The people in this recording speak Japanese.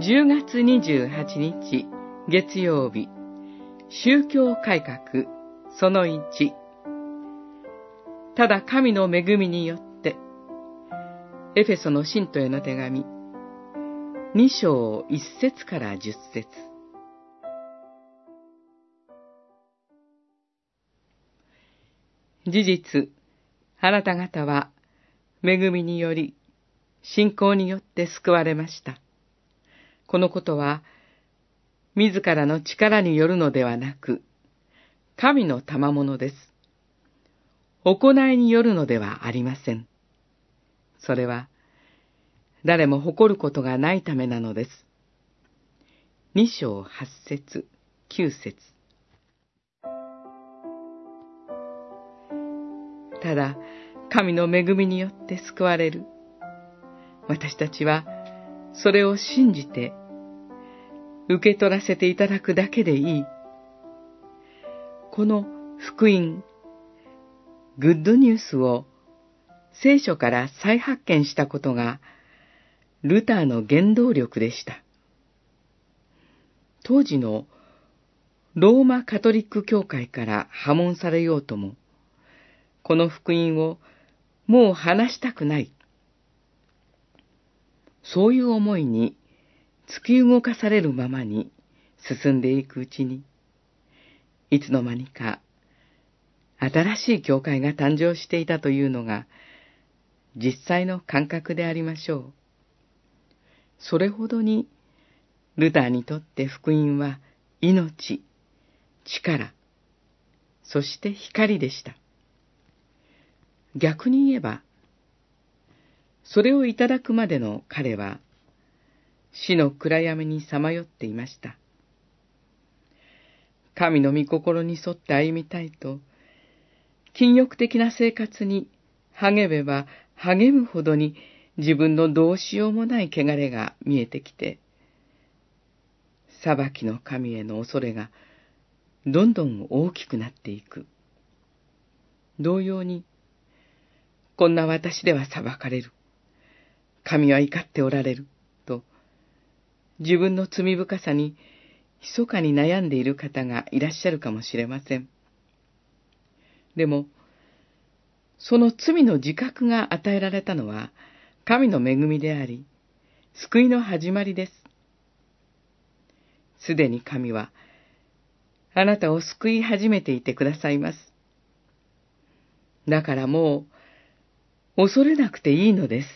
10月28日月曜日。宗教改革その1ただ神の恵みによって。エフェソの信徒への手紙。2章1節から10節。事実、あなた方は恵みにより信仰によって救われました。このことは、自らの力によるのではなく、神の賜物です。行いによるのではありません。それは、誰も誇ることがないためなのです。二章八節、九節。ただ、神の恵みによって救われる。私たちは、それを信じて受け取らせていただくだけでいい。この福音、グッドニュースを聖書から再発見したことが、ルターの原動力でした。当時のローマカトリック教会から破門されようとも、この福音をもう話したくない。そういう思いに突き動かされるままに進んでいくうちに、いつの間にか新しい教会が誕生していたというのが実際の感覚でありましょう。それほどにルターにとって福音は命、力、そして光でした。逆に言えば、それをいただくまでの彼は、死の暗闇にさまよっていました。神の御心に沿って歩みたいと、禁欲的な生活に励めば励むほどに自分のどうしようもない汚れが見えてきて、裁きの神への恐れがどんどん大きくなっていく。同様に、こんな私では裁かれる。神は怒っておられる。自分の罪深さに密かに悩んでいる方がいらっしゃるかもしれません。でも、その罪の自覚が与えられたのは神の恵みであり、救いの始まりです。すでに神は、あなたを救い始めていてくださいます。だからもう、恐れなくていいのです。